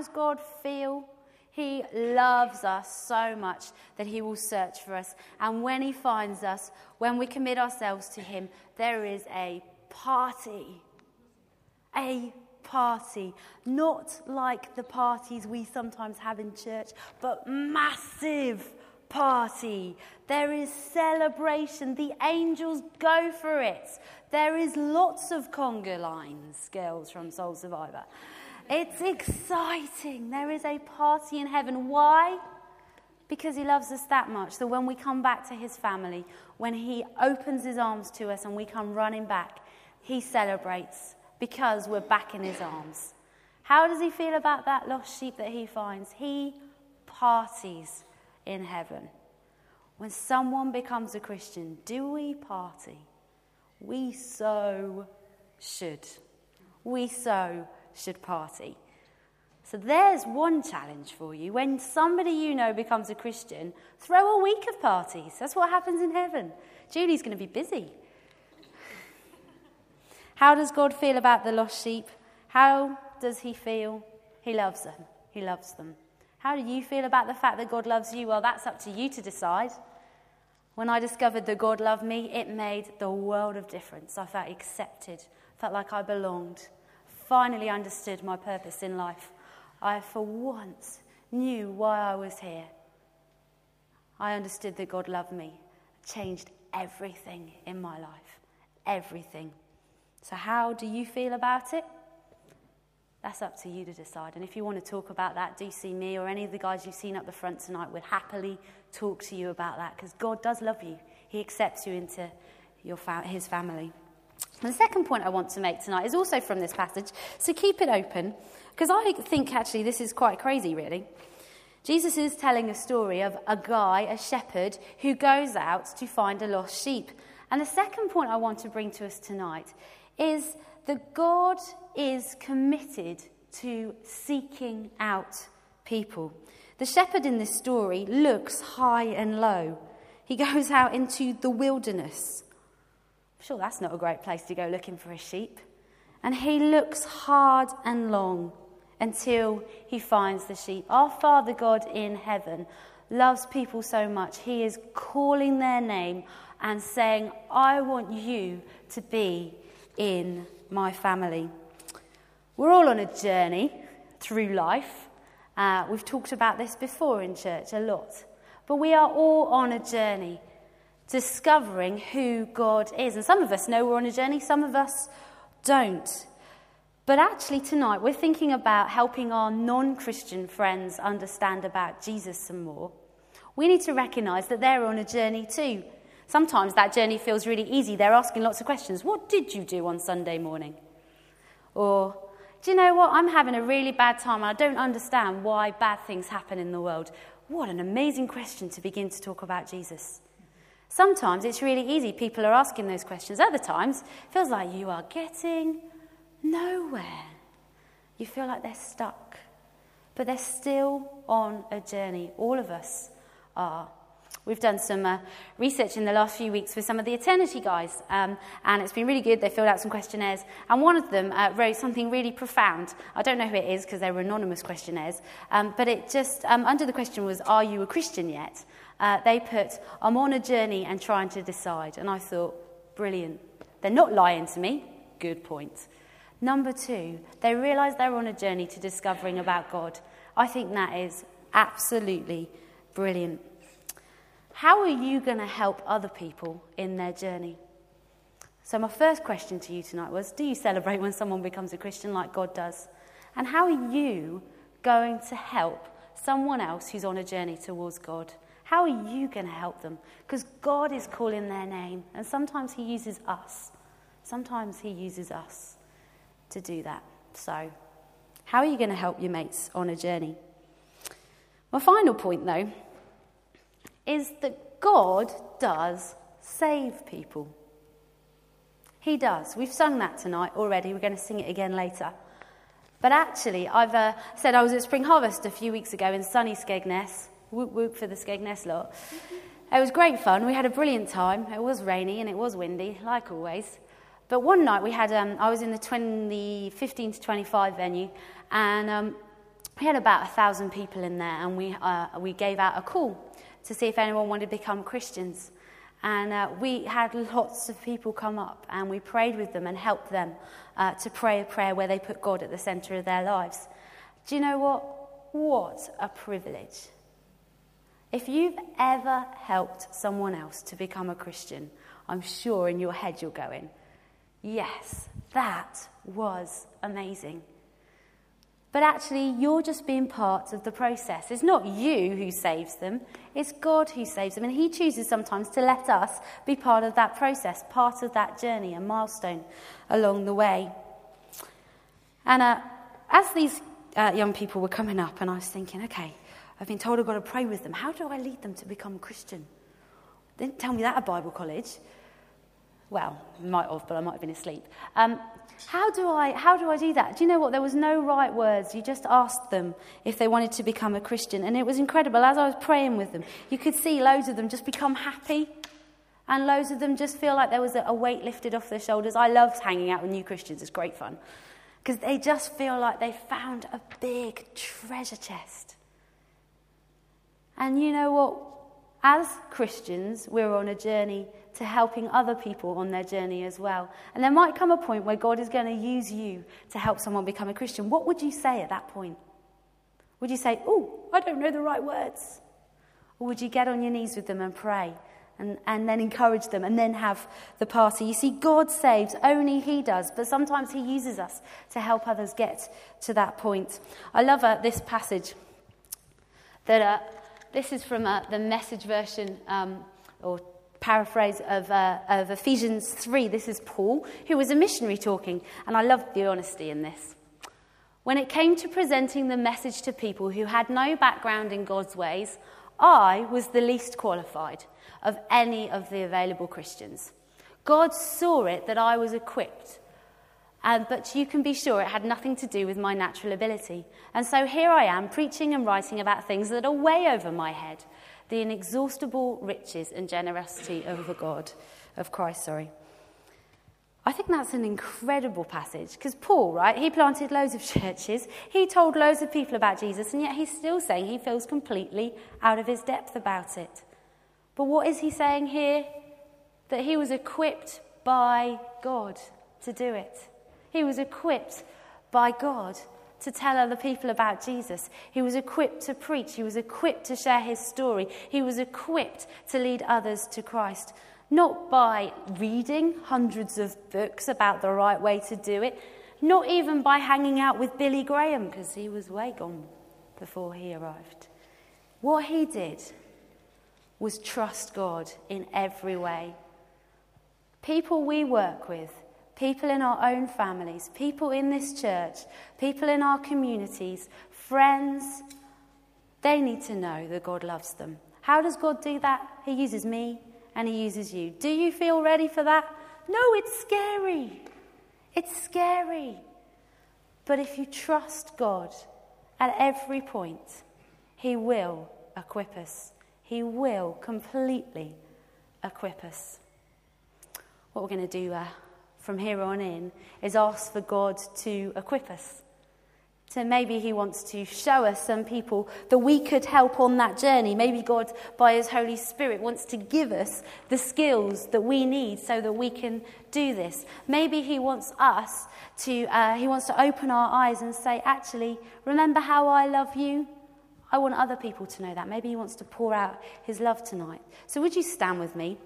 does God feel? He loves us so much that He will search for us. And when He finds us, when we commit ourselves to Him, there is a party. A party. Not like the parties we sometimes have in church, but massive party. There is celebration. The angels go for it. There is lots of conga lines, girls from Soul Survivor. It's exciting. There is a party in heaven. Why? Because he loves us that much that when we come back to his family, when he opens his arms to us and we come running back, he celebrates because we're back in his arms. How does he feel about that lost sheep that he finds? He parties in heaven. When someone becomes a Christian, do we party? We so should. We so should party. So there's one challenge for you. When somebody you know becomes a Christian, throw a week of parties. That's what happens in heaven. Julie's going to be busy. How does God feel about the lost sheep? How does he feel? He loves them. He loves them. How do you feel about the fact that God loves you? Well, that's up to you to decide. When I discovered that God loved me, it made the world of difference. I felt accepted, felt like I belonged finally understood my purpose in life. I, for once, knew why I was here. I understood that God loved me, changed everything in my life. Everything. So, how do you feel about it? That's up to you to decide. And if you want to talk about that, do see me or any of the guys you've seen up the front tonight. We'd happily talk to you about that because God does love you. He accepts you into your fa- his family. The second point I want to make tonight is also from this passage, so keep it open, because I think actually this is quite crazy, really. Jesus is telling a story of a guy, a shepherd, who goes out to find a lost sheep. And the second point I want to bring to us tonight is that God is committed to seeking out people. The shepherd in this story looks high and low. He goes out into the wilderness Sure, that's not a great place to go looking for a sheep. And he looks hard and long until he finds the sheep. Our Father God in heaven loves people so much, he is calling their name and saying, I want you to be in my family. We're all on a journey through life. Uh, we've talked about this before in church a lot. But we are all on a journey discovering who God is. And some of us know we're on a journey, some of us don't. But actually, tonight we're thinking about helping our non Christian friends understand about Jesus some more. We need to recognize that they're on a journey too. Sometimes that journey feels really easy. They're asking lots of questions. What did you do on Sunday morning? Or, do you know what? I'm having a really bad time and I don't understand why bad things happen in the world. What an amazing question to begin to talk about Jesus. Sometimes it's really easy. People are asking those questions. Other times, it feels like you are getting nowhere. You feel like they're stuck. But they're still on a journey. All of us are. We've done some uh, research in the last few weeks with some of the Eternity guys, um, and it's been really good. They filled out some questionnaires, and one of them uh, wrote something really profound. I don't know who it is because they were anonymous questionnaires, um, but it just, um, under the question was, Are you a Christian yet? uh, they put, I'm on a journey and trying to decide. And I thought, brilliant. They're not lying to me. Good point. Number two, they realise they're on a journey to discovering about God. I think that is absolutely brilliant. How are you going to help other people in their journey? So, my first question to you tonight was Do you celebrate when someone becomes a Christian like God does? And how are you going to help someone else who's on a journey towards God? How are you going to help them? Because God is calling their name, and sometimes He uses us. Sometimes He uses us to do that. So, how are you going to help your mates on a journey? My final point, though, is that God does save people. He does. We've sung that tonight already. We're going to sing it again later. But actually, I've uh, said I was at Spring Harvest a few weeks ago in sunny Skegness, Whoop whoop for the Skegness lot. It was great fun. We had a brilliant time. It was rainy and it was windy, like always. But one night we had, um, I was in the 20, 15 to 25 venue, and um, we had about a thousand people in there, and we, uh, we gave out a call to see if anyone wanted to become Christians. And uh, we had lots of people come up, and we prayed with them and helped them uh, to pray a prayer where they put God at the center of their lives. Do you know what? What a privilege. If you've ever helped someone else to become a Christian, I'm sure in your head you're going, yes, that was amazing. But actually, you're just being part of the process. It's not you who saves them, it's God who saves them. And He chooses sometimes to let us be part of that process, part of that journey, a milestone along the way. And uh, as these uh, young people were coming up, and I was thinking, okay, I've been told I've got to pray with them. How do I lead them to become Christian? They didn't tell me that at Bible college. Well, might have, but I might have been asleep. Um, how do I how do I do that? Do you know what? There was no right words. You just asked them if they wanted to become a Christian, and it was incredible. As I was praying with them, you could see loads of them just become happy, and loads of them just feel like there was a, a weight lifted off their shoulders. I love hanging out with new Christians. It's great fun because they just feel like they found a big treasure chest. And you know what? As Christians, we're on a journey to helping other people on their journey as well. And there might come a point where God is going to use you to help someone become a Christian. What would you say at that point? Would you say, Oh, I don't know the right words? Or would you get on your knees with them and pray and, and then encourage them and then have the party? You see, God saves, only He does, but sometimes He uses us to help others get to that point. I love uh, this passage that uh, this is from uh, the message version um, or paraphrase of, uh, of Ephesians 3. This is Paul, who was a missionary talking, and I love the honesty in this. When it came to presenting the message to people who had no background in God's ways, I was the least qualified of any of the available Christians. God saw it that I was equipped, and, but you can be sure it had nothing to do with my natural ability. And so here I am preaching and writing about things that are way over my head the inexhaustible riches and generosity of the God, of Christ, sorry. I think that's an incredible passage because Paul, right, he planted loads of churches, he told loads of people about Jesus, and yet he's still saying he feels completely out of his depth about it. But what is he saying here? That he was equipped by God to do it. He was equipped by God to tell other people about Jesus. He was equipped to preach. He was equipped to share his story. He was equipped to lead others to Christ. Not by reading hundreds of books about the right way to do it, not even by hanging out with Billy Graham, because he was way gone before he arrived. What he did was trust God in every way. People we work with, people in our own families, people in this church, people in our communities, friends, they need to know that God loves them. How does God do that? He uses me and He uses you. Do you feel ready for that? No, it's scary. It's scary. But if you trust God at every point, He will equip us. He will completely equip us. What we're going to do uh, from here on in is ask for God to equip us. So maybe He wants to show us some people that we could help on that journey. Maybe God, by His Holy Spirit, wants to give us the skills that we need so that we can do this. Maybe He wants us to, uh, He wants to open our eyes and say, actually, remember how I love you? I want other people to know that. Maybe He wants to pour out His love tonight. So would you stand with me?